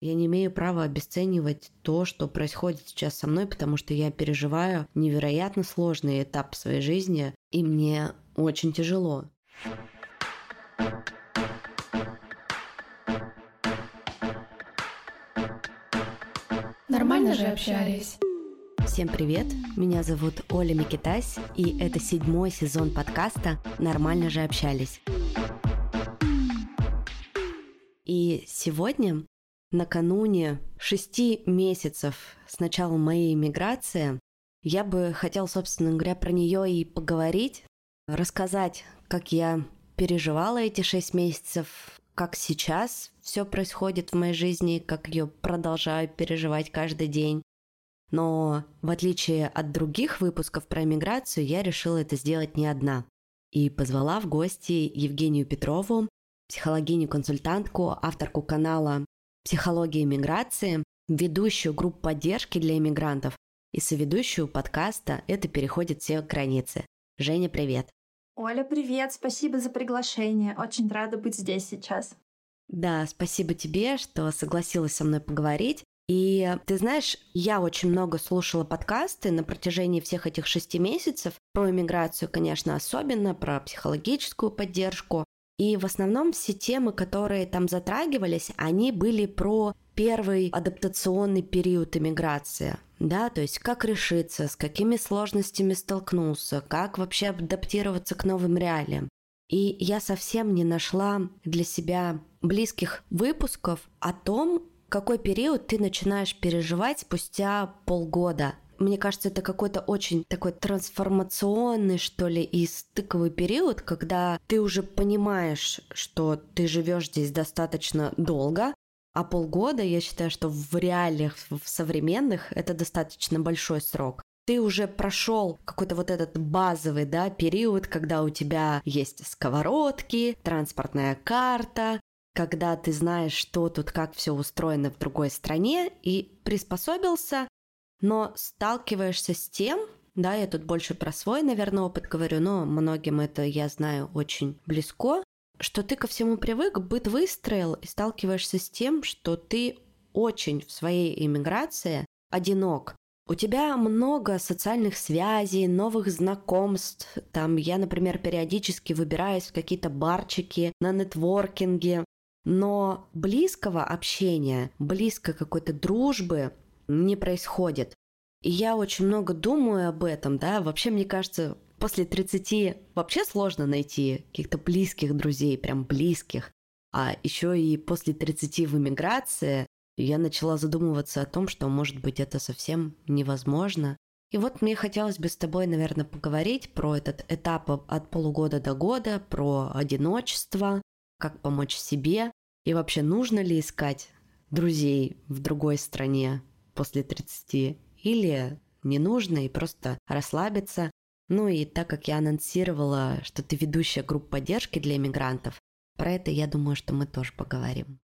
Я не имею права обесценивать то, что происходит сейчас со мной, потому что я переживаю невероятно сложный этап своей жизни, и мне очень тяжело. Нормально же общались. Всем привет, меня зовут Оля Микитась, и это седьмой сезон подкаста «Нормально же общались». И сегодня накануне шести месяцев с начала моей миграции я бы хотела, собственно говоря, про нее и поговорить, рассказать, как я переживала эти шесть месяцев, как сейчас все происходит в моей жизни, как ее продолжаю переживать каждый день. Но в отличие от других выпусков про миграцию, я решила это сделать не одна. И позвала в гости Евгению Петрову, психологиню-консультантку, авторку канала психологии миграции, ведущую группу поддержки для иммигрантов и соведущую подкаста «Это переходит все границы». Женя, привет! Оля, привет! Спасибо за приглашение. Очень рада быть здесь сейчас. Да, спасибо тебе, что согласилась со мной поговорить. И ты знаешь, я очень много слушала подкасты на протяжении всех этих шести месяцев про иммиграцию, конечно, особенно, про психологическую поддержку. И в основном все темы, которые там затрагивались, они были про первый адаптационный период иммиграции. Да, то есть как решиться, с какими сложностями столкнулся, как вообще адаптироваться к новым реалиям. И я совсем не нашла для себя близких выпусков о том, какой период ты начинаешь переживать спустя полгода мне кажется, это какой-то очень такой трансформационный, что ли, и стыковый период, когда ты уже понимаешь, что ты живешь здесь достаточно долго, а полгода, я считаю, что в реалиях в современных это достаточно большой срок. Ты уже прошел какой-то вот этот базовый да, период, когда у тебя есть сковородки, транспортная карта, когда ты знаешь, что тут, как все устроено в другой стране, и приспособился но сталкиваешься с тем, да, я тут больше про свой, наверное, опыт говорю, но многим это, я знаю, очень близко, что ты ко всему привык, быт выстроил и сталкиваешься с тем, что ты очень в своей иммиграции одинок. У тебя много социальных связей, новых знакомств. Там я, например, периодически выбираюсь в какие-то барчики на нетворкинге. Но близкого общения, близкой какой-то дружбы не происходит. И я очень много думаю об этом, да, вообще мне кажется, после 30 вообще сложно найти каких-то близких друзей, прям близких. А еще и после 30 в эмиграции я начала задумываться о том, что, может быть, это совсем невозможно. И вот мне хотелось бы с тобой, наверное, поговорить про этот этап от полугода до года, про одиночество, как помочь себе, и вообще нужно ли искать друзей в другой стране, после 30, или не нужно и просто расслабиться. Ну и так как я анонсировала, что ты ведущая группы поддержки для иммигрантов, про это я думаю, что мы тоже поговорим.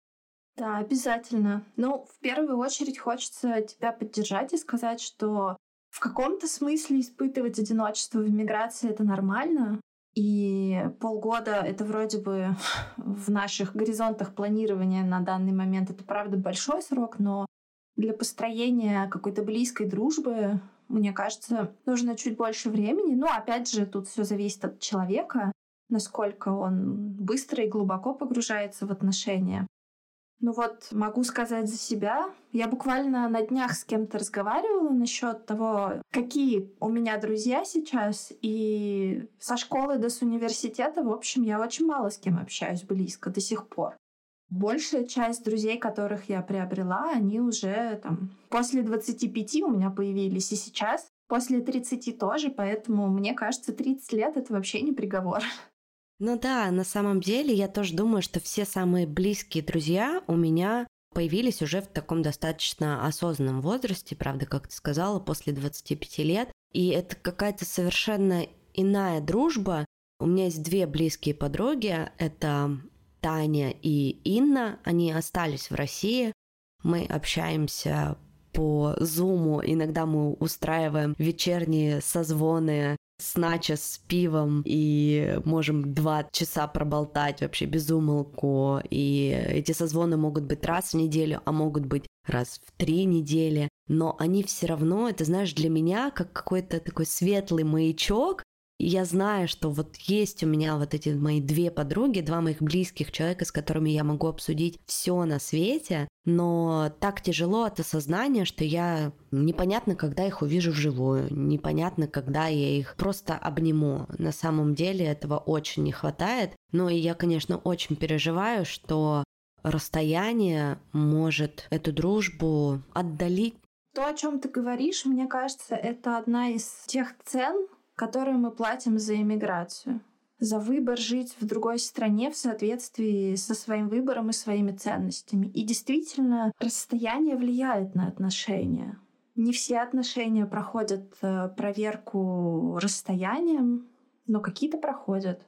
Да, обязательно. Ну, в первую очередь хочется тебя поддержать и сказать, что в каком-то смысле испытывать одиночество в миграции это нормально. И полгода это вроде бы в наших горизонтах планирования на данный момент это правда большой срок, но для построения какой-то близкой дружбы, мне кажется, нужно чуть больше времени. Но опять же, тут все зависит от человека, насколько он быстро и глубоко погружается в отношения. Ну вот, могу сказать за себя. Я буквально на днях с кем-то разговаривала насчет того, какие у меня друзья сейчас. И со школы до с университета, в общем, я очень мало с кем общаюсь близко до сих пор. Большая часть друзей, которых я приобрела, они уже там после 25 у меня появились, и сейчас после 30 тоже, поэтому мне кажется, 30 лет это вообще не приговор. Ну да, на самом деле я тоже думаю, что все самые близкие друзья у меня появились уже в таком достаточно осознанном возрасте, правда, как ты сказала, после 25 лет. И это какая-то совершенно иная дружба. У меня есть две близкие подруги. Это Таня и Инна, они остались в России. Мы общаемся по Зуму, иногда мы устраиваем вечерние созвоны с начос с пивом и можем два часа проболтать вообще без умолку. И эти созвоны могут быть раз в неделю, а могут быть раз в три недели. Но они все равно, это знаешь, для меня как какой-то такой светлый маячок, я знаю, что вот есть у меня вот эти мои две подруги, два моих близких человека, с которыми я могу обсудить все на свете, но так тяжело от осознания, что я непонятно, когда их увижу вживую, непонятно, когда я их просто обниму. На самом деле этого очень не хватает. Но и я, конечно, очень переживаю, что расстояние может эту дружбу отдалить. То, о чем ты говоришь, мне кажется, это одна из тех цен, которую мы платим за иммиграцию, за выбор жить в другой стране в соответствии со своим выбором и своими ценностями. И действительно, расстояние влияет на отношения. Не все отношения проходят э, проверку расстоянием, но какие-то проходят.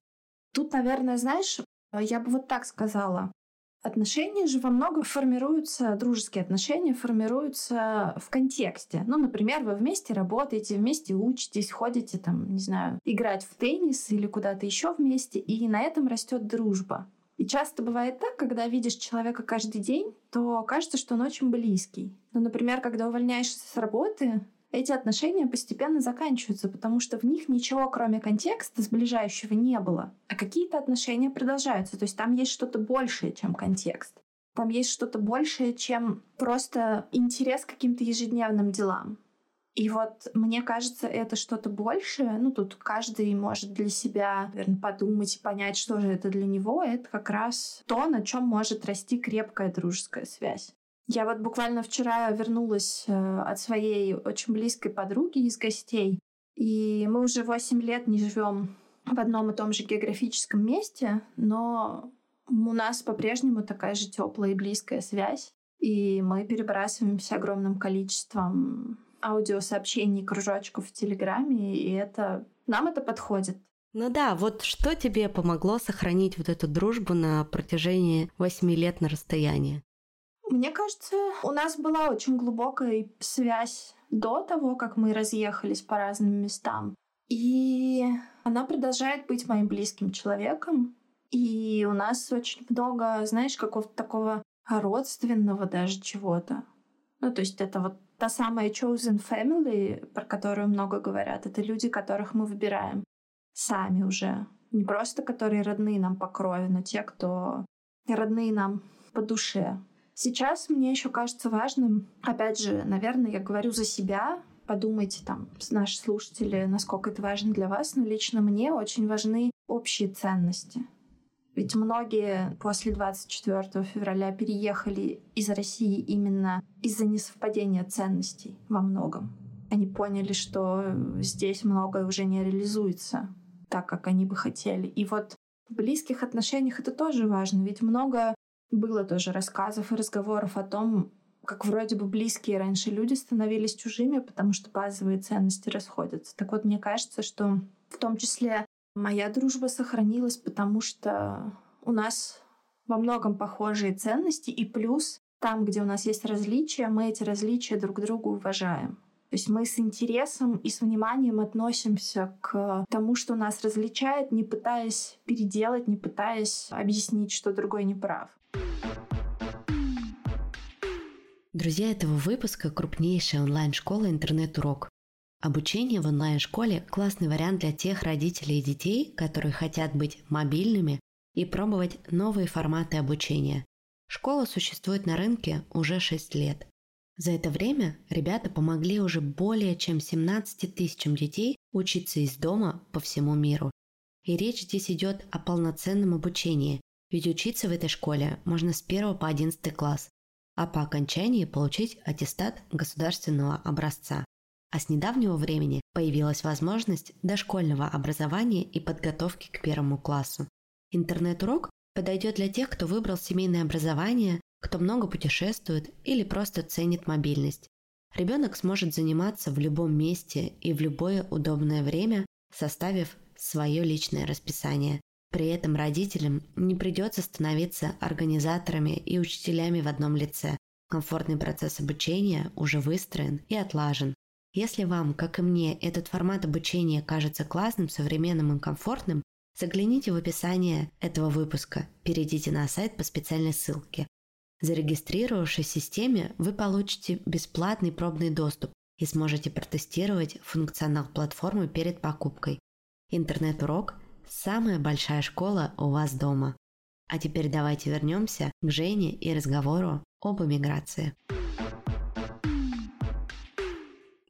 Тут, наверное, знаешь, я бы вот так сказала. Отношения же во многом формируются, дружеские отношения формируются в контексте. Ну, например, вы вместе работаете, вместе учитесь, ходите там, не знаю, играть в теннис или куда-то еще вместе, и на этом растет дружба. И часто бывает так, когда видишь человека каждый день, то кажется, что он очень близкий. Ну, например, когда увольняешься с работы, эти отношения постепенно заканчиваются, потому что в них ничего, кроме контекста сближающего, не было. А какие-то отношения продолжаются. То есть там есть что-то большее, чем контекст. Там есть что-то большее, чем просто интерес к каким-то ежедневным делам. И вот мне кажется, это что-то большее. Ну, тут каждый может для себя, наверное, подумать и понять, что же это для него. Это как раз то, на чем может расти крепкая дружеская связь. Я вот буквально вчера вернулась э, от своей очень близкой подруги из гостей, и мы уже 8 лет не живем в одном и том же географическом месте, но у нас по-прежнему такая же теплая и близкая связь, и мы перебрасываемся огромным количеством аудиосообщений, кружочков в Телеграме, и это нам это подходит. Ну да, вот что тебе помогло сохранить вот эту дружбу на протяжении восьми лет на расстоянии? Мне кажется, у нас была очень глубокая связь до того, как мы разъехались по разным местам. И она продолжает быть моим близким человеком. И у нас очень много, знаешь, какого-то такого родственного даже чего-то. Ну, то есть это вот та самая chosen family, про которую много говорят. Это люди, которых мы выбираем сами уже. Не просто которые родные нам по крови, но те, кто родные нам по душе. Сейчас мне еще кажется важным, опять же, наверное, я говорю за себя, подумайте там, наши слушатели, насколько это важно для вас, но лично мне очень важны общие ценности. Ведь многие после 24 февраля переехали из России именно из-за несовпадения ценностей во многом. Они поняли, что здесь многое уже не реализуется так, как они бы хотели. И вот в близких отношениях это тоже важно, ведь много было тоже рассказов и разговоров о том, как вроде бы близкие раньше люди становились чужими, потому что базовые ценности расходятся. Так вот, мне кажется, что в том числе моя дружба сохранилась, потому что у нас во многом похожие ценности, и плюс там, где у нас есть различия, мы эти различия друг другу уважаем. То есть мы с интересом и с вниманием относимся к тому, что нас различает, не пытаясь переделать, не пытаясь объяснить, что другой не прав. Друзья этого выпуска – крупнейшая онлайн-школа «Интернет-урок». Обучение в онлайн-школе – классный вариант для тех родителей и детей, которые хотят быть мобильными и пробовать новые форматы обучения. Школа существует на рынке уже 6 лет. За это время ребята помогли уже более чем 17 тысячам детей учиться из дома по всему миру. И речь здесь идет о полноценном обучении, ведь учиться в этой школе можно с 1 по 11 класс, а по окончании получить аттестат государственного образца. А с недавнего времени появилась возможность дошкольного образования и подготовки к первому классу. Интернет-урок подойдет для тех, кто выбрал семейное образование, кто много путешествует или просто ценит мобильность. Ребенок сможет заниматься в любом месте и в любое удобное время, составив свое личное расписание. При этом родителям не придется становиться организаторами и учителями в одном лице. Комфортный процесс обучения уже выстроен и отлажен. Если вам, как и мне, этот формат обучения кажется классным, современным и комфортным, загляните в описание этого выпуска, перейдите на сайт по специальной ссылке. Зарегистрировавшись в системе, вы получите бесплатный пробный доступ и сможете протестировать функционал платформы перед покупкой. Интернет-урок – самая большая школа у вас дома. А теперь давайте вернемся к Жене и разговору об эмиграции.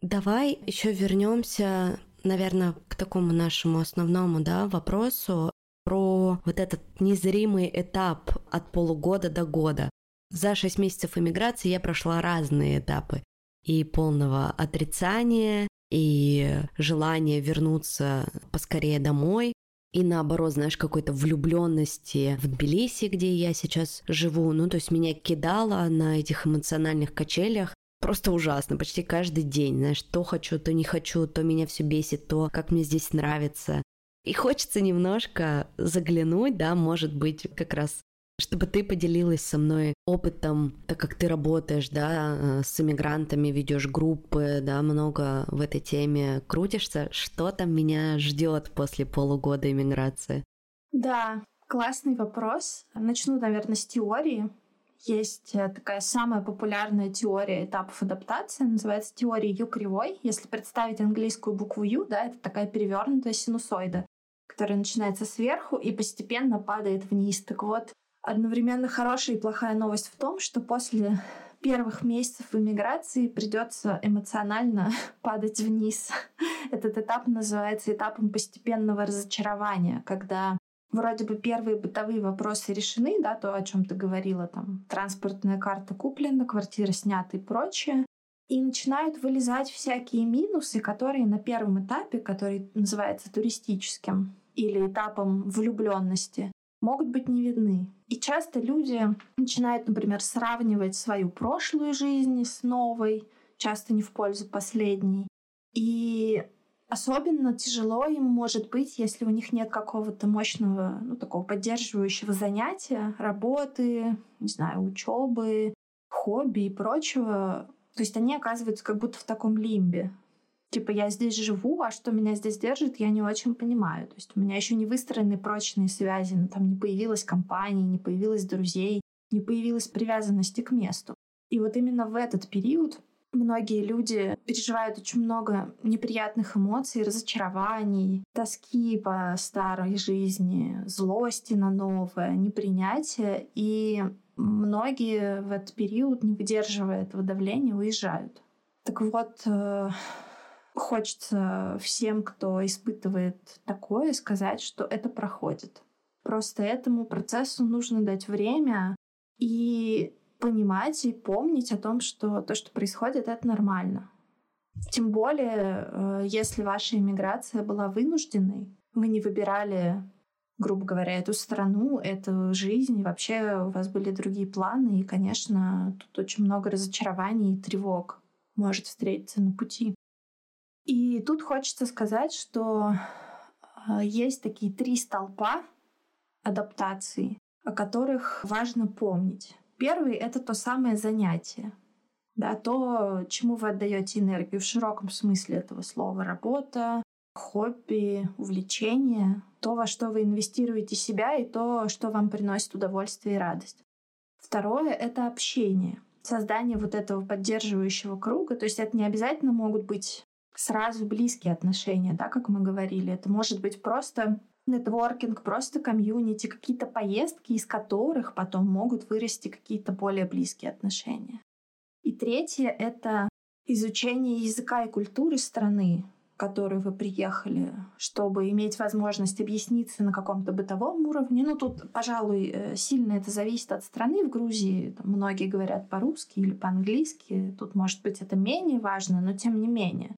Давай еще вернемся, наверное, к такому нашему основному да, вопросу про вот этот незримый этап от полугода до года. За шесть месяцев иммиграции я прошла разные этапы. И полного отрицания, и желания вернуться поскорее домой, и наоборот, знаешь, какой-то влюбленности в Тбилиси, где я сейчас живу. Ну, то есть меня кидало на этих эмоциональных качелях просто ужасно, почти каждый день, знаешь, то хочу, то не хочу, то меня все бесит, то как мне здесь нравится. И хочется немножко заглянуть, да, может быть, как раз чтобы ты поделилась со мной опытом, так как ты работаешь, да, э, с иммигрантами, ведешь группы, да, много в этой теме крутишься. Что там меня ждет после полугода иммиграции? Да, классный вопрос. Начну, наверное, с теории. Есть э, такая самая популярная теория этапов адаптации, называется теория Ю кривой. Если представить английскую букву Ю, да, это такая перевернутая синусоида, которая начинается сверху и постепенно падает вниз. Так вот, одновременно хорошая и плохая новость в том, что после первых месяцев в эмиграции придется эмоционально падать вниз. Этот этап называется этапом постепенного разочарования, когда вроде бы первые бытовые вопросы решены, да, то, о чем ты говорила, там, транспортная карта куплена, квартира снята и прочее, и начинают вылезать всякие минусы, которые на первом этапе, который называется туристическим или этапом влюбленности, могут быть не видны. И часто люди начинают, например, сравнивать свою прошлую жизнь с новой, часто не в пользу последней. И Особенно тяжело им может быть, если у них нет какого-то мощного, ну, такого поддерживающего занятия, работы, не знаю, учебы, хобби и прочего. То есть они оказываются как будто в таком лимбе. Типа я здесь живу, а что меня здесь держит, я не очень понимаю. То есть у меня еще не выстроены прочные связи, но там не появилась компания, не появилось друзей, не появилась привязанности к месту. И вот именно в этот период Многие люди переживают очень много неприятных эмоций, разочарований, тоски по старой жизни, злости на новое, непринятие. И многие в этот период, не выдерживая этого давления, уезжают. Так вот, э, хочется всем, кто испытывает такое, сказать, что это проходит. Просто этому процессу нужно дать время, и понимать и помнить о том, что то, что происходит, это нормально. Тем более, э, если ваша иммиграция была вынужденной, вы не выбирали, грубо говоря, эту страну, эту жизнь, и вообще у вас были другие планы, и, конечно, тут очень много разочарований и тревог может встретиться на пути. И тут хочется сказать, что э, есть такие три столпа адаптации, о которых важно помнить. Первый — это то самое занятие. Да, то, чему вы отдаете энергию в широком смысле этого слова. Работа, хобби, увлечение, то, во что вы инвестируете себя и то, что вам приносит удовольствие и радость. Второе — это общение, создание вот этого поддерживающего круга. То есть это не обязательно могут быть сразу близкие отношения, да, как мы говорили. Это может быть просто нетворкинг, просто комьюнити, какие-то поездки, из которых потом могут вырасти какие-то более близкие отношения. И третье — это изучение языка и культуры страны, в которую вы приехали, чтобы иметь возможность объясниться на каком-то бытовом уровне. Ну, тут, пожалуй, э, сильно это зависит от страны. В Грузии там, многие говорят по-русски или по-английски. Тут, может быть, это менее важно, но тем не менее.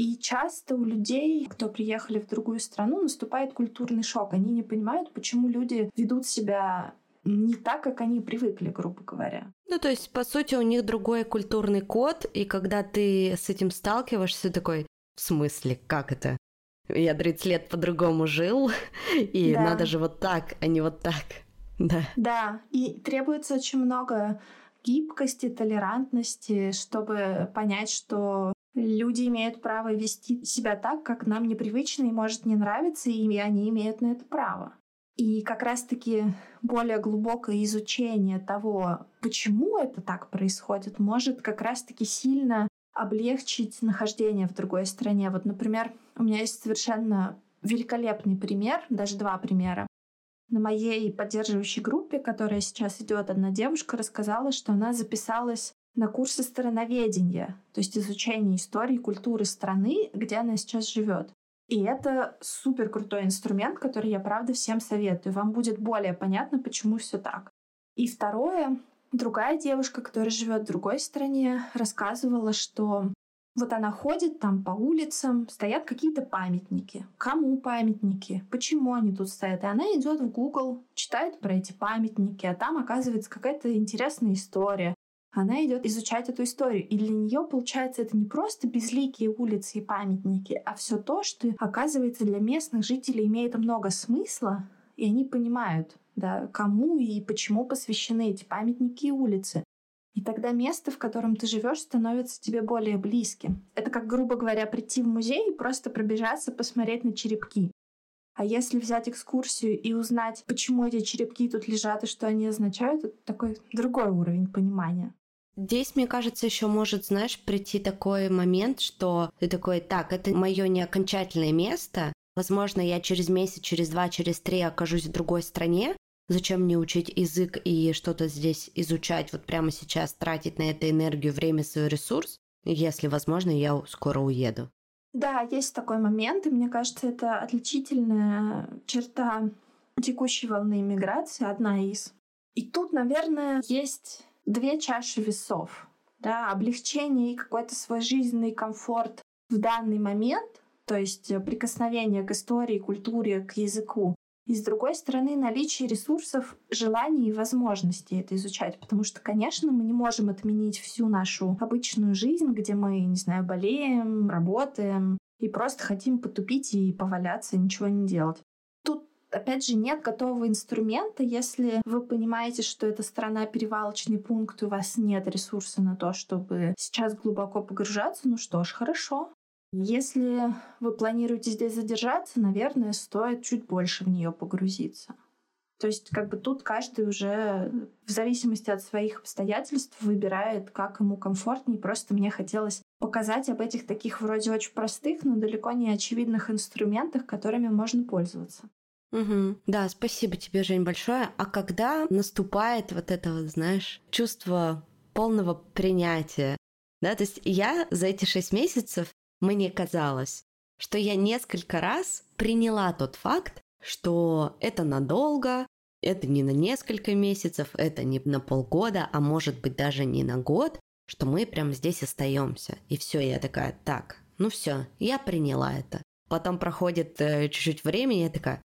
И часто у людей, кто приехали в другую страну, наступает культурный шок. Они не понимают, почему люди ведут себя не так, как они привыкли, грубо говоря. Ну, то есть, по сути, у них другой культурный код, и когда ты с этим сталкиваешься, такой, в смысле, как это? Я 30 лет по-другому жил, и да. надо же вот так, а не вот так. Да. Да, и требуется очень много гибкости, толерантности, чтобы понять, что Люди имеют право вести себя так, как нам непривычно и может не нравиться, и они имеют на это право. И как раз-таки более глубокое изучение того, почему это так происходит, может как раз-таки сильно облегчить нахождение в другой стране. Вот, например, у меня есть совершенно великолепный пример, даже два примера. На моей поддерживающей группе, которая сейчас идет, одна девушка рассказала, что она записалась на курсы страноведения, то есть изучение истории и культуры страны, где она сейчас живет. И это супер крутой инструмент, который я правда всем советую. Вам будет более понятно, почему все так. И второе, другая девушка, которая живет в другой стране, рассказывала, что вот она ходит там по улицам, стоят какие-то памятники. Кому памятники? Почему они тут стоят? И она идет в Google, читает про эти памятники, а там оказывается какая-то интересная история она идет изучать эту историю. И для нее, получается, это не просто безликие улицы и памятники, а все то, что, оказывается, для местных жителей имеет много смысла, и они понимают, да, кому и почему посвящены эти памятники и улицы. И тогда место, в котором ты живешь, становится тебе более близким. Это как, грубо говоря, прийти в музей и просто пробежаться, посмотреть на черепки. А если взять экскурсию и узнать, почему эти черепки тут лежат и что они означают, это такой другой уровень понимания. Здесь, мне кажется, еще может, знаешь, прийти такой момент, что ты такой, так, это мое не окончательное место, возможно, я через месяц, через два, через три окажусь в другой стране, зачем мне учить язык и что-то здесь изучать, вот прямо сейчас тратить на это энергию, время, свой ресурс, если, возможно, я скоро уеду. Да, есть такой момент, и мне кажется, это отличительная черта текущей волны иммиграции, одна из. И тут, наверное, есть две чаши весов. Да, облегчение и какой-то свой жизненный комфорт в данный момент, то есть э, прикосновение к истории, культуре, к языку. И с другой стороны, наличие ресурсов, желаний и возможностей это изучать. Потому что, конечно, мы не можем отменить всю нашу обычную жизнь, где мы, не знаю, болеем, работаем и просто хотим потупить и поваляться, ничего не делать опять же, нет готового инструмента, если вы понимаете, что это страна перевалочный пункт, у вас нет ресурса на то, чтобы сейчас глубоко погружаться, ну что ж, хорошо. Если вы планируете здесь задержаться, наверное, стоит чуть больше в нее погрузиться. То есть как бы тут каждый уже в зависимости от своих обстоятельств выбирает, как ему комфортнее. Просто мне хотелось показать об этих таких вроде очень простых, но далеко не очевидных инструментах, которыми можно пользоваться. Угу. Да, спасибо тебе, Жень, большое. А когда наступает вот это, вот, знаешь, чувство полного принятия? Да, то есть я за эти шесть месяцев, мне казалось, что я несколько раз приняла тот факт, что это надолго, это не на несколько месяцев, это не на полгода, а может быть даже не на год, что мы прям здесь остаемся. И все, я такая, так, ну все, я приняла это. Потом проходит э, чуть-чуть времени, я такая,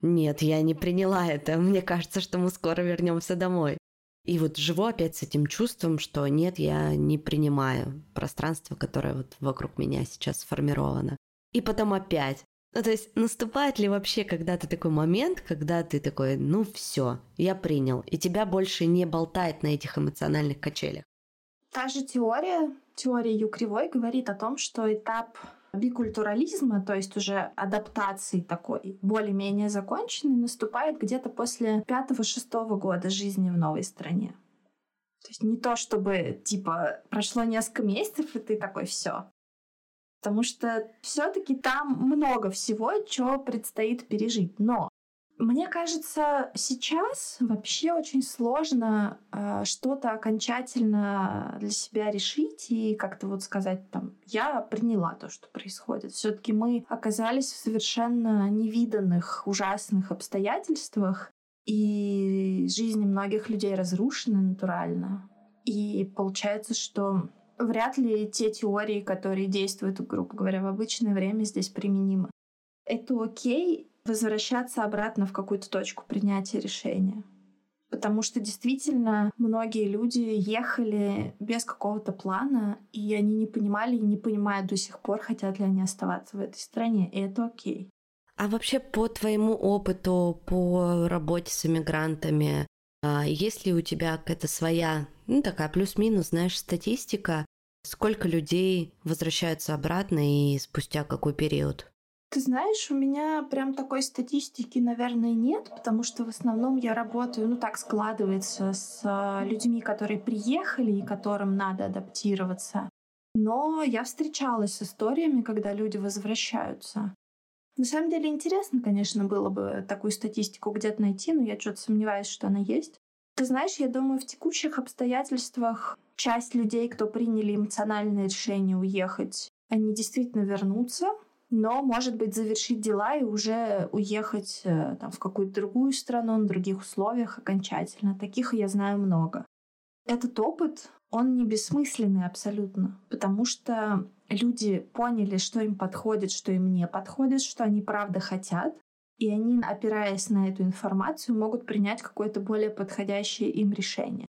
нет, я не приняла это. Мне кажется, что мы скоро вернемся домой. И вот живу опять с этим чувством, что нет, я не принимаю пространство, которое вот вокруг меня сейчас сформировано. И потом опять. Ну, то есть наступает ли вообще когда-то такой момент, когда ты такой, ну все, я принял, и тебя больше не болтает на этих эмоциональных качелях? Та же теория, теория Ю Кривой говорит о том, что этап бикультурализма, то есть уже адаптации такой более-менее законченной, наступает где-то после пятого-шестого года жизни в новой стране. То есть не то, чтобы типа прошло несколько месяцев, и ты такой все. Потому что все-таки там много всего, что предстоит пережить. Но мне кажется, сейчас вообще очень сложно э, что-то окончательно для себя решить и как-то вот сказать там, я приняла то, что происходит. Все-таки мы оказались в совершенно невиданных, ужасных обстоятельствах, и жизни многих людей разрушены натурально. И получается, что вряд ли те теории, которые действуют, грубо говоря, в обычное время, здесь применимы. Это окей, возвращаться обратно в какую-то точку принятия решения. Потому что действительно многие люди ехали без какого-то плана, и они не понимали и не понимают до сих пор, хотят ли они оставаться в этой стране, и это окей. А вообще по твоему опыту, по работе с иммигрантами, а, есть ли у тебя какая-то своя, ну такая плюс-минус, знаешь, статистика, Сколько людей возвращаются обратно и спустя какой период? Ты знаешь, у меня прям такой статистики, наверное, нет, потому что в основном я работаю, ну так складывается, с а, людьми, которые приехали и которым надо адаптироваться. Но я встречалась с историями, когда люди возвращаются. На самом деле интересно, конечно, было бы такую статистику где-то найти, но я что-то сомневаюсь, что она есть. Ты знаешь, я думаю, в текущих обстоятельствах часть людей, кто приняли эмоциональное решение уехать, они действительно вернутся, но, может быть, завершить дела и уже уехать э, там, в какую-то другую страну на других условиях окончательно. Таких я знаю много. Этот опыт, он не бессмысленный абсолютно, потому что люди поняли, что им подходит, что им не подходит, что они правда хотят, и они, опираясь на эту информацию, могут принять какое-то более подходящее им решение.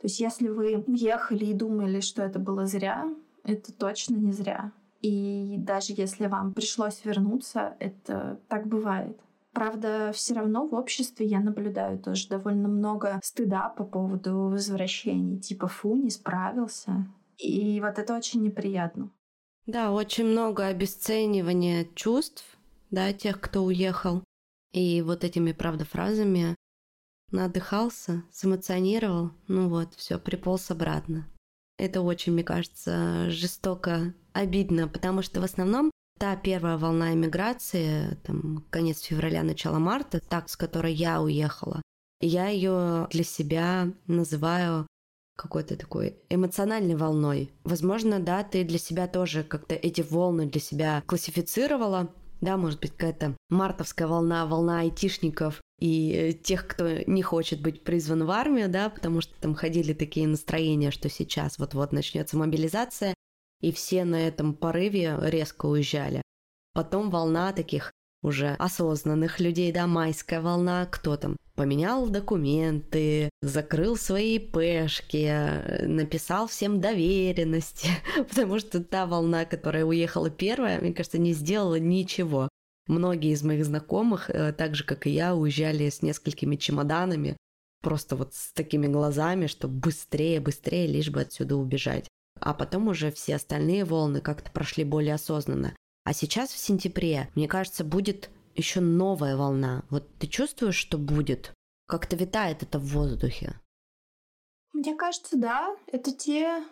То есть если вы уехали и думали, что это было зря, это точно не зря. И даже если вам пришлось вернуться, это так бывает. Правда, все равно в обществе я наблюдаю тоже довольно много стыда по поводу возвращений. Типа, фу, не справился. И вот это очень неприятно. Да, очень много обесценивания чувств, да, тех, кто уехал. И вот этими, правда, фразами надыхался, сэмоционировал, ну вот, все, приполз обратно. Это очень, мне кажется, жестоко обидно, потому что в основном та первая волна эмиграции, там, конец февраля, начало марта, так, с которой я уехала, я ее для себя называю какой-то такой эмоциональной волной. Возможно, да, ты для себя тоже как-то эти волны для себя классифицировала, да, может быть, какая-то мартовская волна, волна айтишников, и э, тех, кто не хочет быть призван в армию, да, потому что там ходили такие настроения, что сейчас вот-вот начнется мобилизация, и все на этом порыве резко уезжали. Потом волна таких уже осознанных людей, да, майская волна, кто там поменял документы, закрыл свои пешки, написал всем доверенности, потому что та волна, которая уехала первая, мне кажется, не сделала ничего. Многие из моих знакомых, э, так же, как и я, уезжали с несколькими чемоданами, просто вот с такими глазами, что быстрее, быстрее, лишь бы отсюда убежать. А потом уже все остальные волны как-то прошли более осознанно. А сейчас в сентябре, мне кажется, будет еще новая волна. Вот ты чувствуешь, что будет? Как-то витает это в воздухе. Мне кажется, да. Это те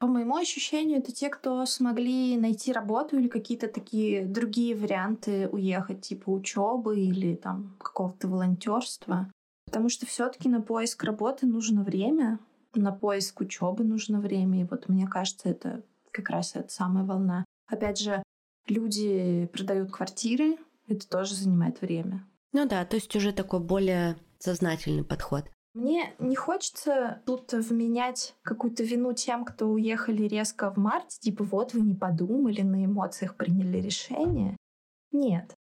по моему ощущению, это те, кто смогли найти работу или какие-то такие другие варианты уехать, типа учебы или там какого-то волонтерства. Потому что все-таки на поиск работы нужно время, на поиск учебы нужно время. И вот мне кажется, это как раз эта самая волна. Опять же, люди продают квартиры, это тоже занимает время. Ну да, то есть уже такой более сознательный подход. Мне не хочется тут вменять какую-то вину тем, кто уехали резко в марте, типа вот вы не подумали, на эмоциях приняли решение. Нет.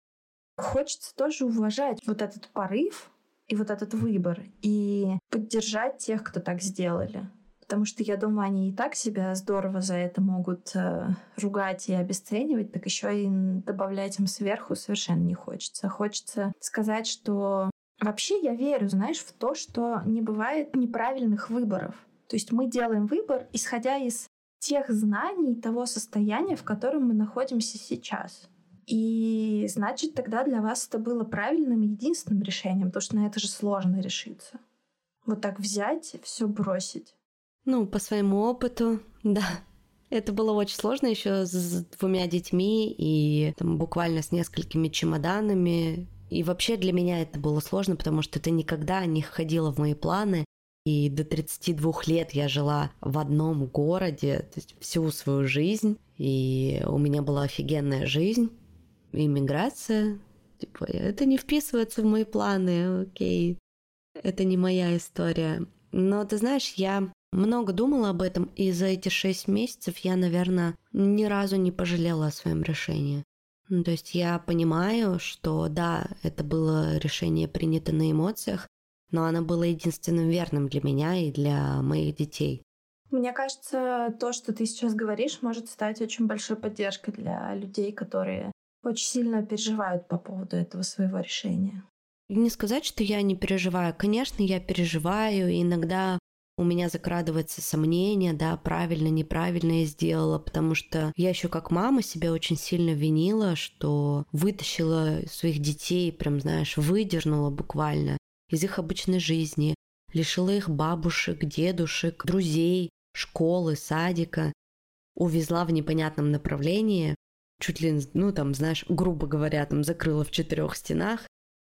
Хочется тоже уважать вот этот порыв и вот этот выбор и поддержать тех, кто так сделали. Потому что я думаю, они и так себя здорово за это могут э, ругать и обесценивать, так еще и добавлять им сверху совершенно не хочется. Хочется сказать, что Вообще я верю, знаешь, в то, что не бывает неправильных выборов. То есть мы делаем выбор, исходя из тех знаний, того состояния, в котором мы находимся сейчас. И значит, тогда для вас это было правильным и единственным решением, потому что на это же сложно решиться. Вот так взять, все бросить. Ну, по своему опыту, да. Это было очень сложно еще с двумя детьми и там, буквально с несколькими чемоданами. И вообще для меня это было сложно, потому что это никогда не входило в мои планы. И до 32 лет я жила в одном городе то есть всю свою жизнь. И у меня была офигенная жизнь. Иммиграция. Типа, это не вписывается в мои планы, окей. Это не моя история. Но ты знаешь, я много думала об этом, и за эти шесть месяцев я, наверное, ни разу не пожалела о своем решении. Ну, то есть я понимаю, что да, это было решение принято на эмоциях, но оно было единственным верным для меня и для моих детей. Мне кажется, то, что ты сейчас говоришь, может стать очень большой поддержкой для людей, которые очень сильно переживают по поводу этого своего решения. Не сказать, что я не переживаю. Конечно, я переживаю, иногда у меня закрадывается сомнение, да, правильно, неправильно я сделала, потому что я еще как мама себя очень сильно винила, что вытащила своих детей, прям, знаешь, выдернула буквально из их обычной жизни, лишила их бабушек, дедушек, друзей, школы, садика, увезла в непонятном направлении, чуть ли, ну там, знаешь, грубо говоря, там закрыла в четырех стенах,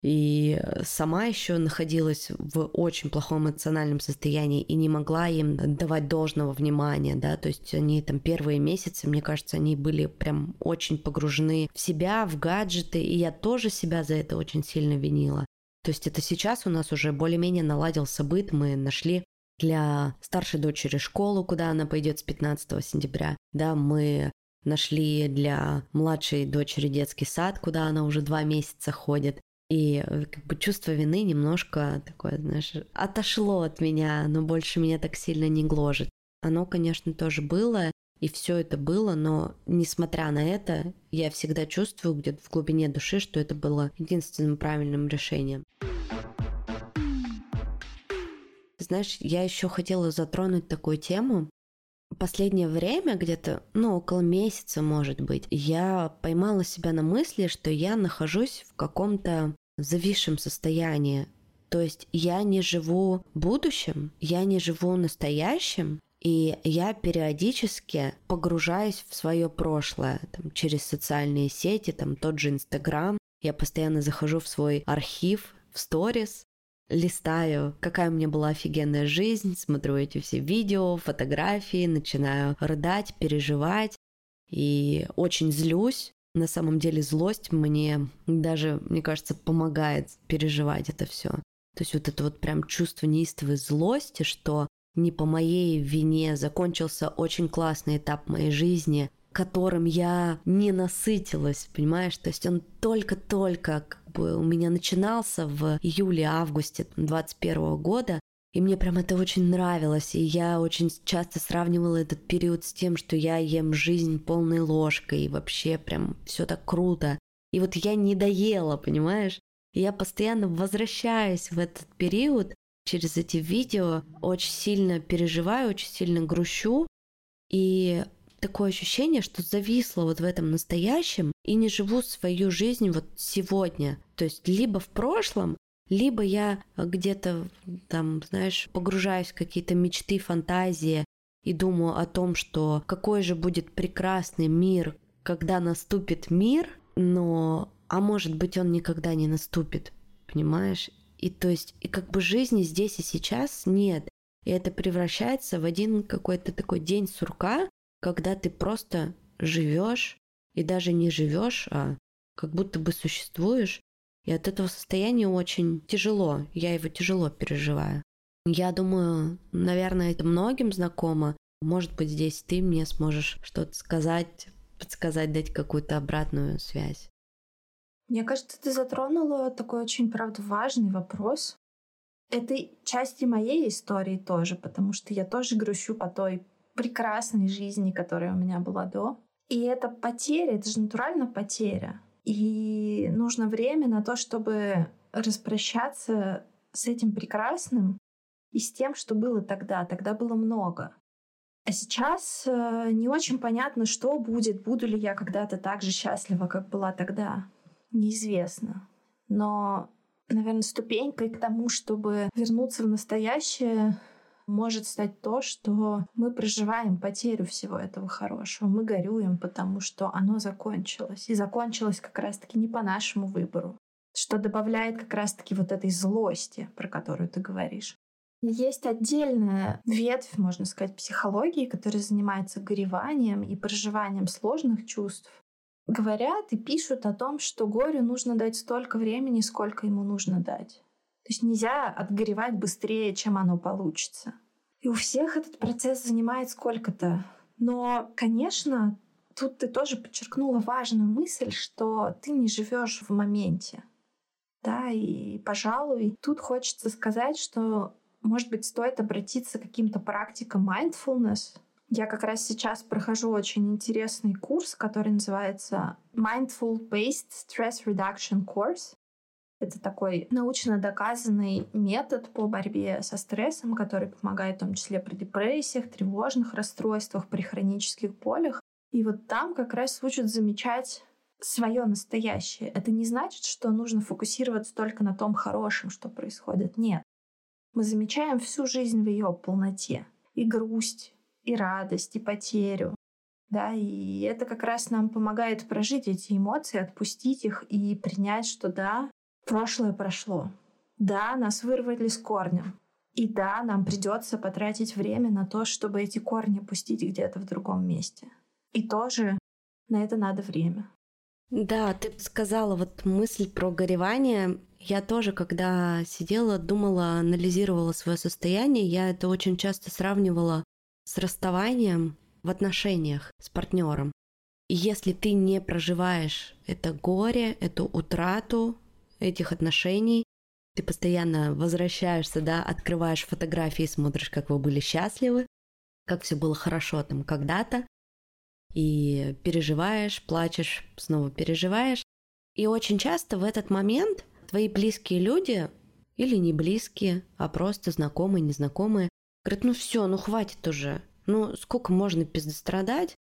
и сама еще находилась в очень плохом эмоциональном состоянии и не могла им давать должного внимания, да, то есть они там первые месяцы, мне кажется, они были прям очень погружены в себя, в гаджеты, и я тоже себя за это очень сильно винила. То есть это сейчас у нас уже более-менее наладился быт, мы нашли для старшей дочери школу, куда она пойдет с 15 сентября. Да, мы нашли для младшей дочери детский сад, куда она уже два месяца ходит. И э, как бы чувство вины немножко такое, знаешь, отошло от меня, но больше меня так сильно не гложет. Оно, конечно, тоже было, и все это было, но несмотря на это, я всегда чувствую где-то в глубине души, что это было единственным правильным решением. Знаешь, я еще хотела затронуть такую тему. Последнее время, где-то, ну, около месяца, может быть, я поймала себя на мысли, что я нахожусь в каком-то зависшем состоянии. То есть я не живу будущим, я не живу настоящим, и я периодически погружаюсь в свое прошлое там, через социальные сети, там тот же Инстаграм. Я постоянно захожу в свой архив, в сторис, листаю, какая у меня была офигенная жизнь, смотрю эти все видео, фотографии, начинаю рыдать, переживать и очень злюсь. На самом деле злость мне даже, мне кажется, помогает переживать это все. То есть вот это вот прям чувство неистовой злости, что не по моей вине закончился очень классный этап моей жизни, которым я не насытилась, понимаешь? То есть он только-только как бы у меня начинался в июле-августе 21 года, и мне прям это очень нравилось, и я очень часто сравнивала этот период с тем, что я ем жизнь полной ложкой, и вообще прям все так круто. И вот я не доела, понимаешь? И я постоянно возвращаюсь в этот период через эти видео, очень сильно переживаю, очень сильно грущу, и такое ощущение, что зависла вот в этом настоящем и не живу свою жизнь вот сегодня. То есть либо в прошлом, либо я где-то там, знаешь, погружаюсь в какие-то мечты, фантазии и думаю о том, что какой же будет прекрасный мир, когда наступит мир, но, а может быть, он никогда не наступит, понимаешь? И то есть, и как бы жизни здесь и сейчас нет. И это превращается в один какой-то такой день сурка, когда ты просто живешь и даже не живешь, а как будто бы существуешь. И от этого состояния очень тяжело, я его тяжело переживаю. Я думаю, наверное, это многим знакомо. Может быть, здесь ты мне сможешь что-то сказать, подсказать, дать какую-то обратную связь. Мне кажется, ты затронула такой очень, правда, важный вопрос. Это части моей истории тоже, потому что я тоже грущу по той прекрасной жизни, которая у меня была до. И это потеря, это же натурально потеря. И нужно время на то, чтобы распрощаться с этим прекрасным и с тем, что было тогда. Тогда было много. А сейчас э, не очень понятно, что будет, буду ли я когда-то так же счастлива, как была тогда. Неизвестно. Но, наверное, ступенькой к тому, чтобы вернуться в настоящее, может стать то, что мы проживаем потерю всего этого хорошего. Мы горюем, потому что оно закончилось. И закончилось как раз-таки не по нашему выбору, что добавляет как раз-таки вот этой злости, про которую ты говоришь. Есть отдельная ветвь, можно сказать, психологии, которая занимается гореванием и проживанием сложных чувств. Говорят и пишут о том, что горю нужно дать столько времени, сколько ему нужно дать. То есть нельзя отгоревать быстрее, чем оно получится. И у всех этот процесс занимает сколько-то. Но, конечно, тут ты тоже подчеркнула важную мысль, что ты не живешь в моменте. Да, и, пожалуй, тут хочется сказать, что, может быть, стоит обратиться к каким-то практикам mindfulness. Я как раз сейчас прохожу очень интересный курс, который называется Mindful Based Stress Reduction Course. Это такой научно доказанный метод по борьбе со стрессом, который помогает в том числе при депрессиях, тревожных расстройствах, при хронических болях. И вот там как раз учат замечать свое настоящее. Это не значит, что нужно фокусироваться только на том хорошем, что происходит. Нет. Мы замечаем всю жизнь в ее полноте. И грусть, и радость, и потерю. Да, и это как раз нам помогает прожить эти эмоции, отпустить их и принять, что да, Прошлое прошло. Да, нас вырвали с корнем. И да, нам придется потратить время на то, чтобы эти корни пустить где-то в другом месте. И тоже на это надо время. Да, ты сказала вот мысль про горевание. Я тоже, когда сидела, думала, анализировала свое состояние, я это очень часто сравнивала с расставанием в отношениях с партнером. И если ты не проживаешь это горе, эту утрату, этих отношений. Ты постоянно возвращаешься, да, открываешь фотографии, смотришь, как вы были счастливы, как все было хорошо там когда-то, и переживаешь, плачешь, снова переживаешь. И очень часто в этот момент твои близкие люди или не близкие, а просто знакомые, незнакомые, говорят, ну все, ну хватит уже, ну сколько можно пиздострадать,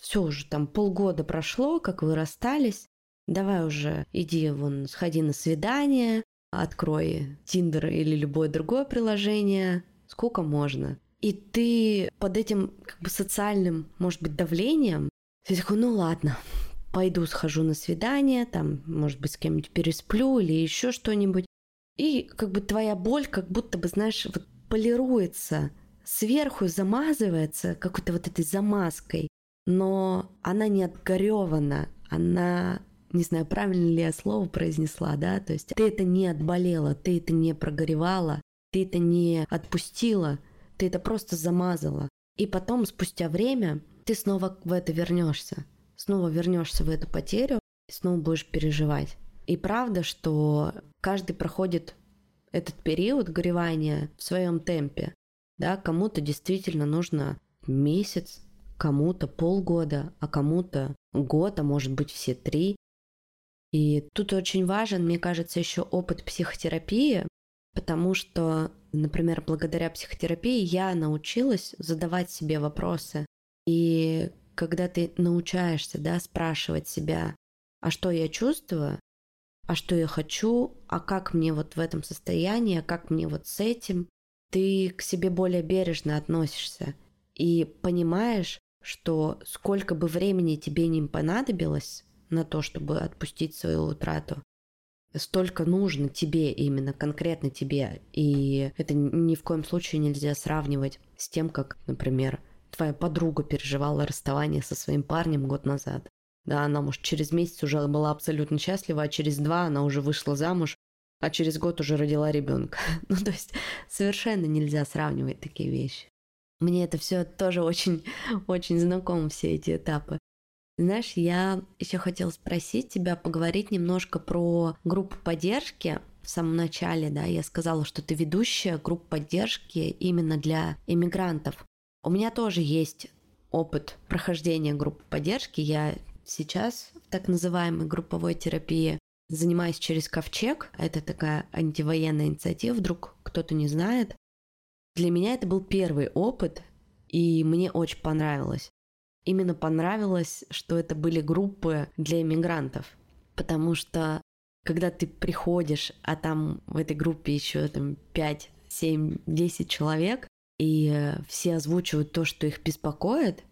все уже там полгода прошло, как вы расстались, Давай уже иди вон, сходи на свидание, открой Тиндер или любое другое приложение, сколько можно. И ты под этим как бы социальным, может быть, давлением, ты такой, ну ладно, пойду схожу на свидание, там, может быть, с кем-нибудь пересплю или еще что-нибудь. И как бы твоя боль как будто бы, знаешь, вот полируется, сверху замазывается какой-то вот этой замазкой, но она не отгоревана, она не знаю, правильно ли я слово произнесла, да, то есть ты это не отболела, ты это не прогоревала, ты это не отпустила, ты это просто замазала. И потом, спустя время, ты снова в это вернешься, снова вернешься в эту потерю, и снова будешь переживать. И правда, что каждый проходит этот период горевания в своем темпе. Да, кому-то действительно нужно месяц, кому-то полгода, а кому-то год, а может быть все три. И тут очень важен, мне кажется, еще опыт психотерапии, потому что, например, благодаря психотерапии я научилась задавать себе вопросы. И когда ты научаешься да, спрашивать себя, а что я чувствую, а что я хочу, а как мне вот в этом состоянии, а как мне вот с этим, ты к себе более бережно относишься и понимаешь, что сколько бы времени тебе не понадобилось, на то, чтобы отпустить свою утрату. Столько нужно тебе именно, конкретно тебе. И это ни в коем случае нельзя сравнивать с тем, как, например, твоя подруга переживала расставание со своим парнем год назад. Да, она, может, через месяц уже была абсолютно счастлива, а через два она уже вышла замуж, а через год уже родила ребенка. Ну, то есть совершенно нельзя сравнивать такие вещи. Мне это все тоже очень, очень знакомо, все эти этапы. Знаешь, я еще хотела спросить тебя, поговорить немножко про группу поддержки. В самом начале, да, я сказала, что ты ведущая групп поддержки именно для иммигрантов. У меня тоже есть опыт прохождения группы поддержки. Я сейчас в так называемой групповой терапии занимаюсь через Ковчег. Это такая антивоенная инициатива, вдруг кто-то не знает. Для меня это был первый опыт, и мне очень понравилось именно понравилось, что это были группы для иммигрантов. Потому что когда ты приходишь, а там в этой группе еще там 5, 7, 10 человек, и все озвучивают то, что их беспокоит,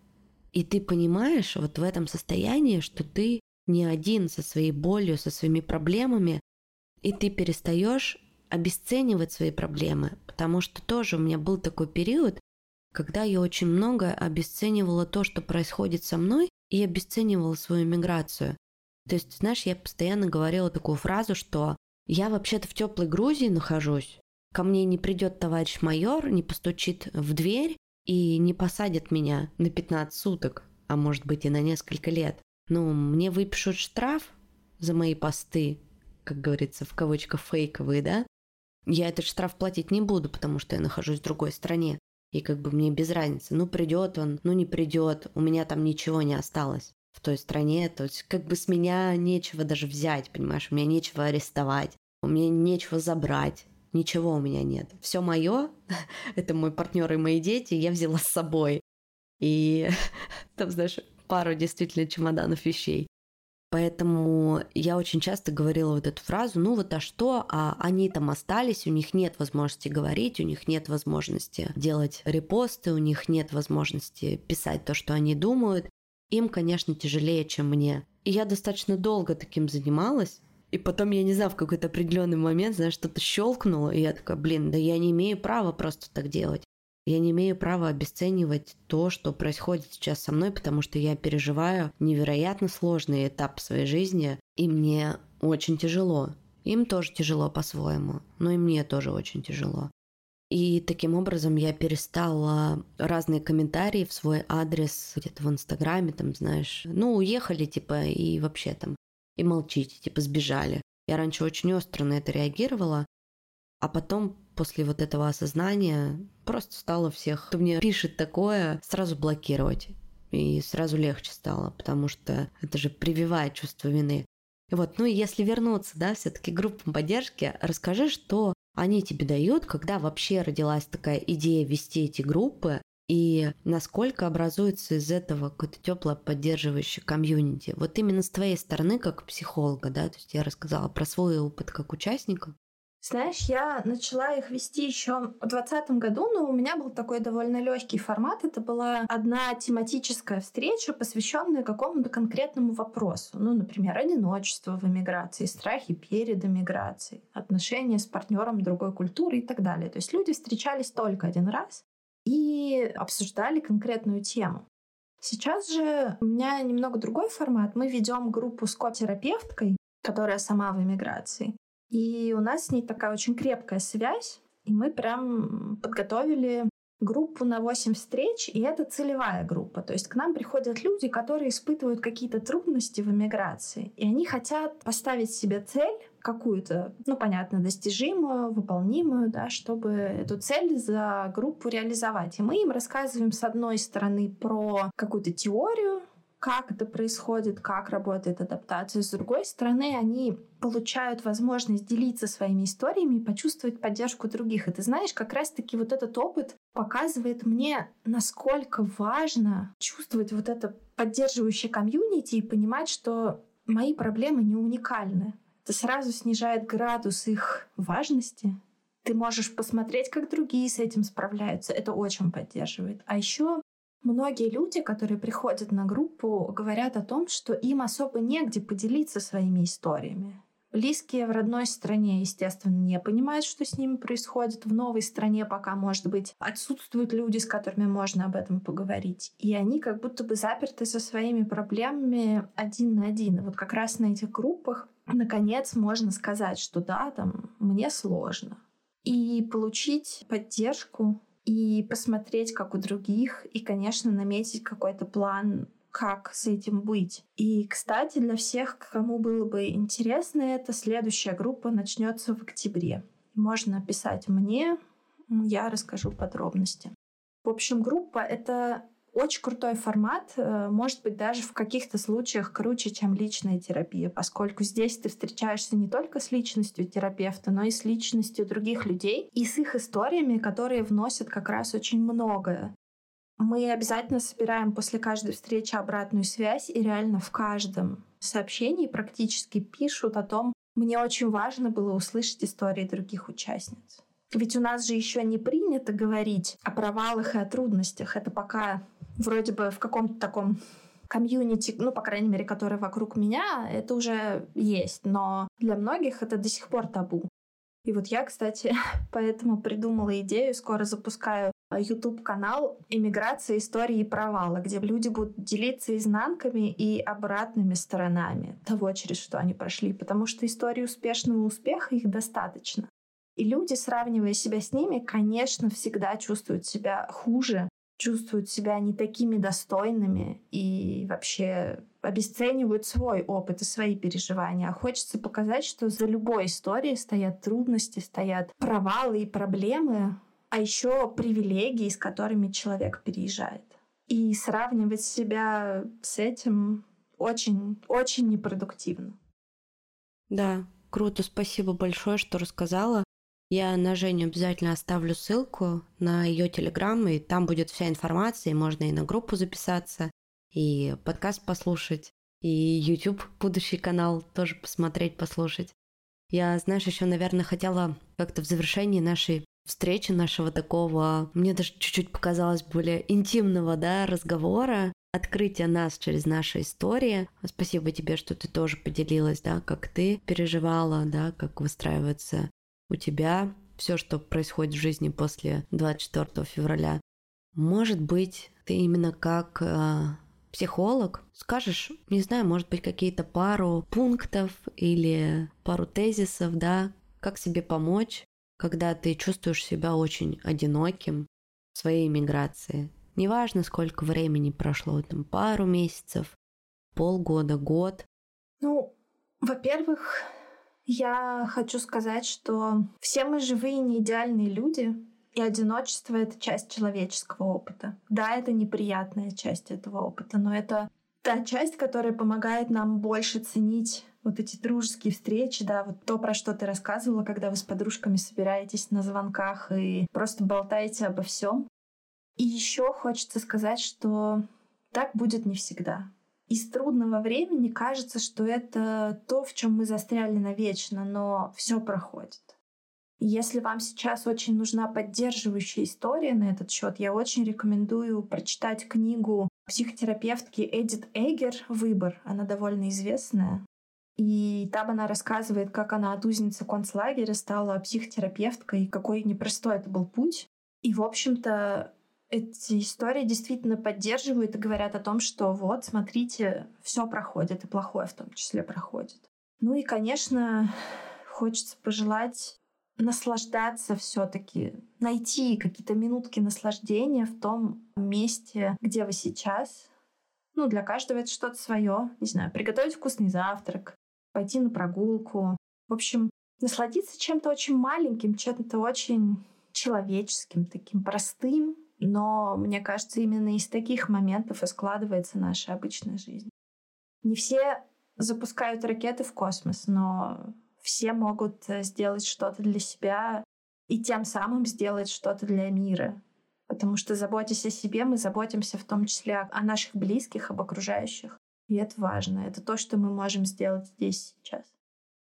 и ты понимаешь вот в этом состоянии, что ты не один со своей болью, со своими проблемами, и ты перестаешь обесценивать свои проблемы, потому что тоже у меня был такой период, когда я очень много обесценивала то, что происходит со мной, и обесценивала свою миграцию. То есть, знаешь, я постоянно говорила такую фразу, что я вообще-то в теплой Грузии нахожусь, ко мне не придет товарищ майор, не постучит в дверь и не посадит меня на 15 суток, а может быть и на несколько лет. Ну, мне выпишут штраф за мои посты, как говорится, в кавычках фейковые, да? Я этот штраф платить не буду, потому что я нахожусь в другой стране. И как бы мне без разницы, ну придет он, ну не придет, у меня там ничего не осталось в той стране, то есть как бы с меня нечего даже взять, понимаешь, у меня нечего арестовать, у меня нечего забрать, ничего у меня нет. Все мое, это мой партнер и мои дети, я взяла с собой. И там, знаешь, пару действительно чемоданов вещей. Поэтому я очень часто говорила вот эту фразу, ну вот а что, а они там остались, у них нет возможности говорить, у них нет возможности делать репосты, у них нет возможности писать то, что они думают. Им, конечно, тяжелее, чем мне. И я достаточно долго таким занималась, и потом, я не знаю, в какой-то определенный момент, знаешь, что-то щелкнуло, и я такая, блин, да я не имею права просто так делать. Я не имею права обесценивать то, что происходит сейчас со мной, потому что я переживаю невероятно сложный этап своей жизни, и мне очень тяжело. Им тоже тяжело по-своему, но и мне тоже очень тяжело. И таким образом я перестала разные комментарии в свой адрес где-то в Инстаграме, там, знаешь, ну, уехали, типа, и вообще там, и молчите, типа, сбежали. Я раньше очень остро на это реагировала, а потом после вот этого осознания просто стало всех, кто мне пишет такое, сразу блокировать. И сразу легче стало, потому что это же прививает чувство вины. И вот, ну и если вернуться, да, все-таки группам поддержки, расскажи, что они тебе дают, когда вообще родилась такая идея вести эти группы, и насколько образуется из этого какое-то теплое поддерживающее комьюнити. Вот именно с твоей стороны, как психолога, да, то есть я рассказала про свой опыт как участника, знаешь, я начала их вести еще в 2020 году, но у меня был такой довольно легкий формат. Это была одна тематическая встреча, посвященная какому-то конкретному вопросу. Ну, например, одиночество в эмиграции, страхи перед эмиграцией, отношения с партнером другой культуры и так далее. То есть люди встречались только один раз и обсуждали конкретную тему. Сейчас же у меня немного другой формат. Мы ведем группу с котерапевткой, которая сама в эмиграции. И у нас с ней такая очень крепкая связь. И мы прям подготовили группу на 8 встреч, и это целевая группа. То есть к нам приходят люди, которые испытывают какие-то трудности в эмиграции, и они хотят поставить себе цель какую-то, ну, понятно, достижимую, выполнимую, да, чтобы эту цель за группу реализовать. И мы им рассказываем, с одной стороны, про какую-то теорию, как это происходит, как работает адаптация. С другой стороны, они получают возможность делиться своими историями и почувствовать поддержку других. И ты знаешь, как раз-таки вот этот опыт показывает мне, насколько важно чувствовать вот это поддерживающее комьюнити и понимать, что мои проблемы не уникальны. Это сразу снижает градус их важности. Ты можешь посмотреть, как другие с этим справляются. Это очень поддерживает. А еще Многие люди, которые приходят на группу, говорят о том, что им особо негде поделиться своими историями. Близкие в родной стране, естественно, не понимают, что с ними происходит. В новой стране пока, может быть, отсутствуют люди, с которыми можно об этом поговорить. И они как будто бы заперты со своими проблемами один на один. И вот как раз на этих группах, наконец, можно сказать, что да, там, мне сложно. И получить поддержку и посмотреть, как у других, и, конечно, наметить какой-то план, как с этим быть. И, кстати, для всех, кому было бы интересно это, следующая группа начнется в октябре. Можно писать мне, я расскажу подробности. В общем, группа — это очень крутой формат, э, может быть, даже в каких-то случаях круче, чем личная терапия, поскольку здесь ты встречаешься не только с личностью терапевта, но и с личностью других людей и с их историями, которые вносят как раз очень многое. Мы обязательно собираем после каждой встречи обратную связь, и реально в каждом сообщении практически пишут о том, мне очень важно было услышать истории других участниц. Ведь у нас же еще не принято говорить о провалах и о трудностях. Это пока вроде бы в каком-то таком комьюнити, ну, по крайней мере, которое вокруг меня, это уже есть. Но для многих это до сих пор табу. И вот я, кстати, поэтому придумала идею, скоро запускаю YouTube-канал «Иммиграция. Истории и провала», где люди будут делиться изнанками и обратными сторонами того, через что они прошли, потому что истории успешного успеха их достаточно. И люди, сравнивая себя с ними, конечно, всегда чувствуют себя хуже, чувствуют себя не такими достойными и вообще обесценивают свой опыт и свои переживания. А хочется показать, что за любой историей стоят трудности, стоят провалы и проблемы, а еще привилегии, с которыми человек переезжает. И сравнивать себя с этим очень, очень непродуктивно. Да, Круто, спасибо большое, что рассказала. Я на Женю обязательно оставлю ссылку на ее телеграм, и там будет вся информация, и можно и на группу записаться, и подкаст послушать, и YouTube, будущий канал, тоже посмотреть, послушать. Я, знаешь, еще, наверное, хотела как-то в завершении нашей встречи, нашего такого, мне даже чуть-чуть показалось более интимного, да, разговора, открытия нас через наши истории. Спасибо тебе, что ты тоже поделилась, да, как ты переживала, да, как выстраивается у тебя все, что происходит в жизни после 24 февраля. Может быть, ты именно как э, психолог скажешь, не знаю, может быть, какие-то пару пунктов или пару тезисов, да, как себе помочь, когда ты чувствуешь себя очень одиноким в своей миграции. Неважно, сколько времени прошло, там пару месяцев, полгода, год. Ну, во-первых, я хочу сказать, что все мы живые не идеальные люди, и одиночество — это часть человеческого опыта. Да, это неприятная часть этого опыта, но это та часть, которая помогает нам больше ценить вот эти дружеские встречи, да, вот то, про что ты рассказывала, когда вы с подружками собираетесь на звонках и просто болтаете обо всем. И еще хочется сказать, что так будет не всегда. Из трудного времени кажется, что это то, в чем мы застряли навечно, но все проходит. Если вам сейчас очень нужна поддерживающая история на этот счет, я очень рекомендую прочитать книгу психотерапевтки Эдит Эгер «Выбор». Она довольно известная. И там она рассказывает, как она от узницы концлагеря стала психотерапевткой, какой непростой это был путь. И, в общем-то, эти истории действительно поддерживают и говорят о том, что вот, смотрите, все проходит, и плохое в том числе проходит. Ну и, конечно, хочется пожелать наслаждаться все-таки, найти какие-то минутки наслаждения в том месте, где вы сейчас. Ну, для каждого это что-то свое. Не знаю, приготовить вкусный завтрак, пойти на прогулку. В общем, насладиться чем-то очень маленьким, чем-то очень человеческим, таким простым, но мне кажется, именно из таких моментов и складывается наша обычная жизнь. Не все запускают ракеты в космос, но все могут э, сделать что-то для себя и тем самым сделать что-то для мира. Потому что, заботясь о себе, мы заботимся в том числе о наших близких, об окружающих. И это важно. Это то, что мы можем сделать здесь сейчас.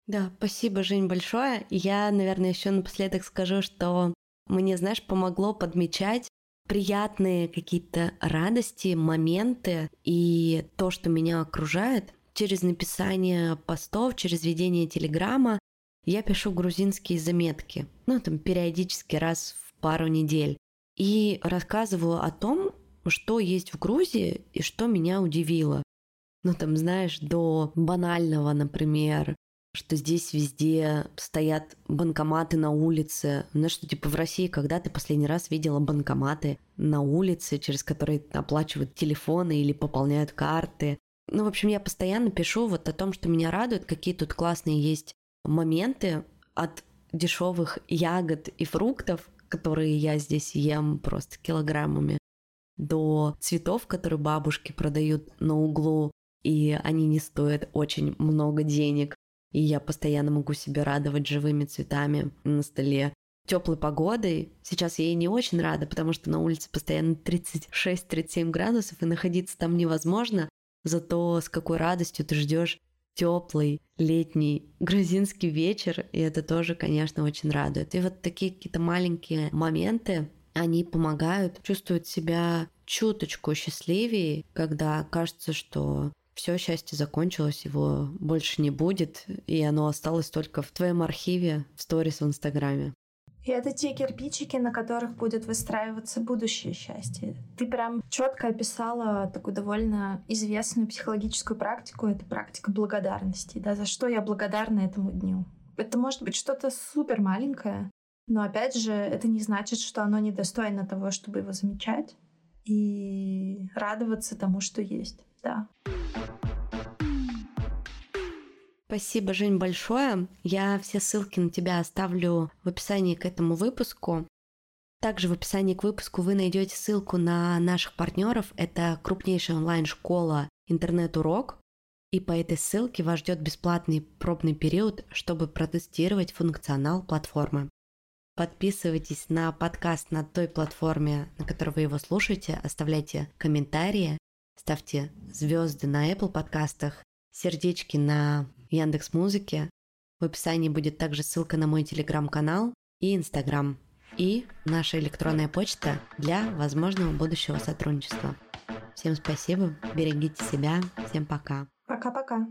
Да, спасибо, Жень, большое. Я, наверное, еще напоследок скажу, что мне, знаешь, помогло подмечать приятные какие-то радости, моменты и то, что меня окружает. Через написание постов, через ведение телеграмма я пишу грузинские заметки, ну там периодически раз в пару недель, и рассказываю о том, что есть в Грузии и что меня удивило. Ну там, знаешь, до банального, например, что здесь везде стоят банкоматы на улице. Знаешь, что типа в России, когда ты последний раз видела банкоматы на улице, через которые оплачивают телефоны или пополняют карты. Ну, в общем, я постоянно пишу вот о том, что меня радует, какие тут классные есть моменты от дешевых ягод и фруктов, которые я здесь ем просто килограммами, до цветов, которые бабушки продают на углу, и они не стоят очень много денег и я постоянно могу себя радовать живыми цветами на столе. Теплой погодой. Сейчас я ей не очень рада, потому что на улице постоянно 36-37 градусов, и находиться там невозможно. Зато с какой радостью ты ждешь теплый летний грузинский вечер, и это тоже, конечно, очень радует. И вот такие какие-то маленькие моменты, они помогают чувствовать себя чуточку счастливее, когда кажется, что все счастье закончилось, его больше не будет, и оно осталось только в твоем архиве, в сторис в Инстаграме. И это те кирпичики, на которых будет выстраиваться будущее счастье. Ты прям четко описала такую довольно известную психологическую практику. Это практика благодарности. Да, за что я благодарна этому дню. Это может быть что-то супер маленькое, но опять же, это не значит, что оно недостойно того, чтобы его замечать и радоваться тому, что есть. Да. Спасибо, Жень, большое. Я все ссылки на тебя оставлю в описании к этому выпуску. Также в описании к выпуску вы найдете ссылку на наших партнеров. Это крупнейшая онлайн-школа интернет-урок. И по этой ссылке вас ждет бесплатный пробный период, чтобы протестировать функционал платформы. Подписывайтесь на подкаст на той платформе, на которой вы его слушаете, оставляйте комментарии, ставьте звезды на Apple подкастах, сердечки на Яндекс Музыке. В описании будет также ссылка на мой телеграм-канал и инстаграм, и наша электронная почта для возможного будущего сотрудничества. Всем спасибо, берегите себя, всем пока. Пока-пока.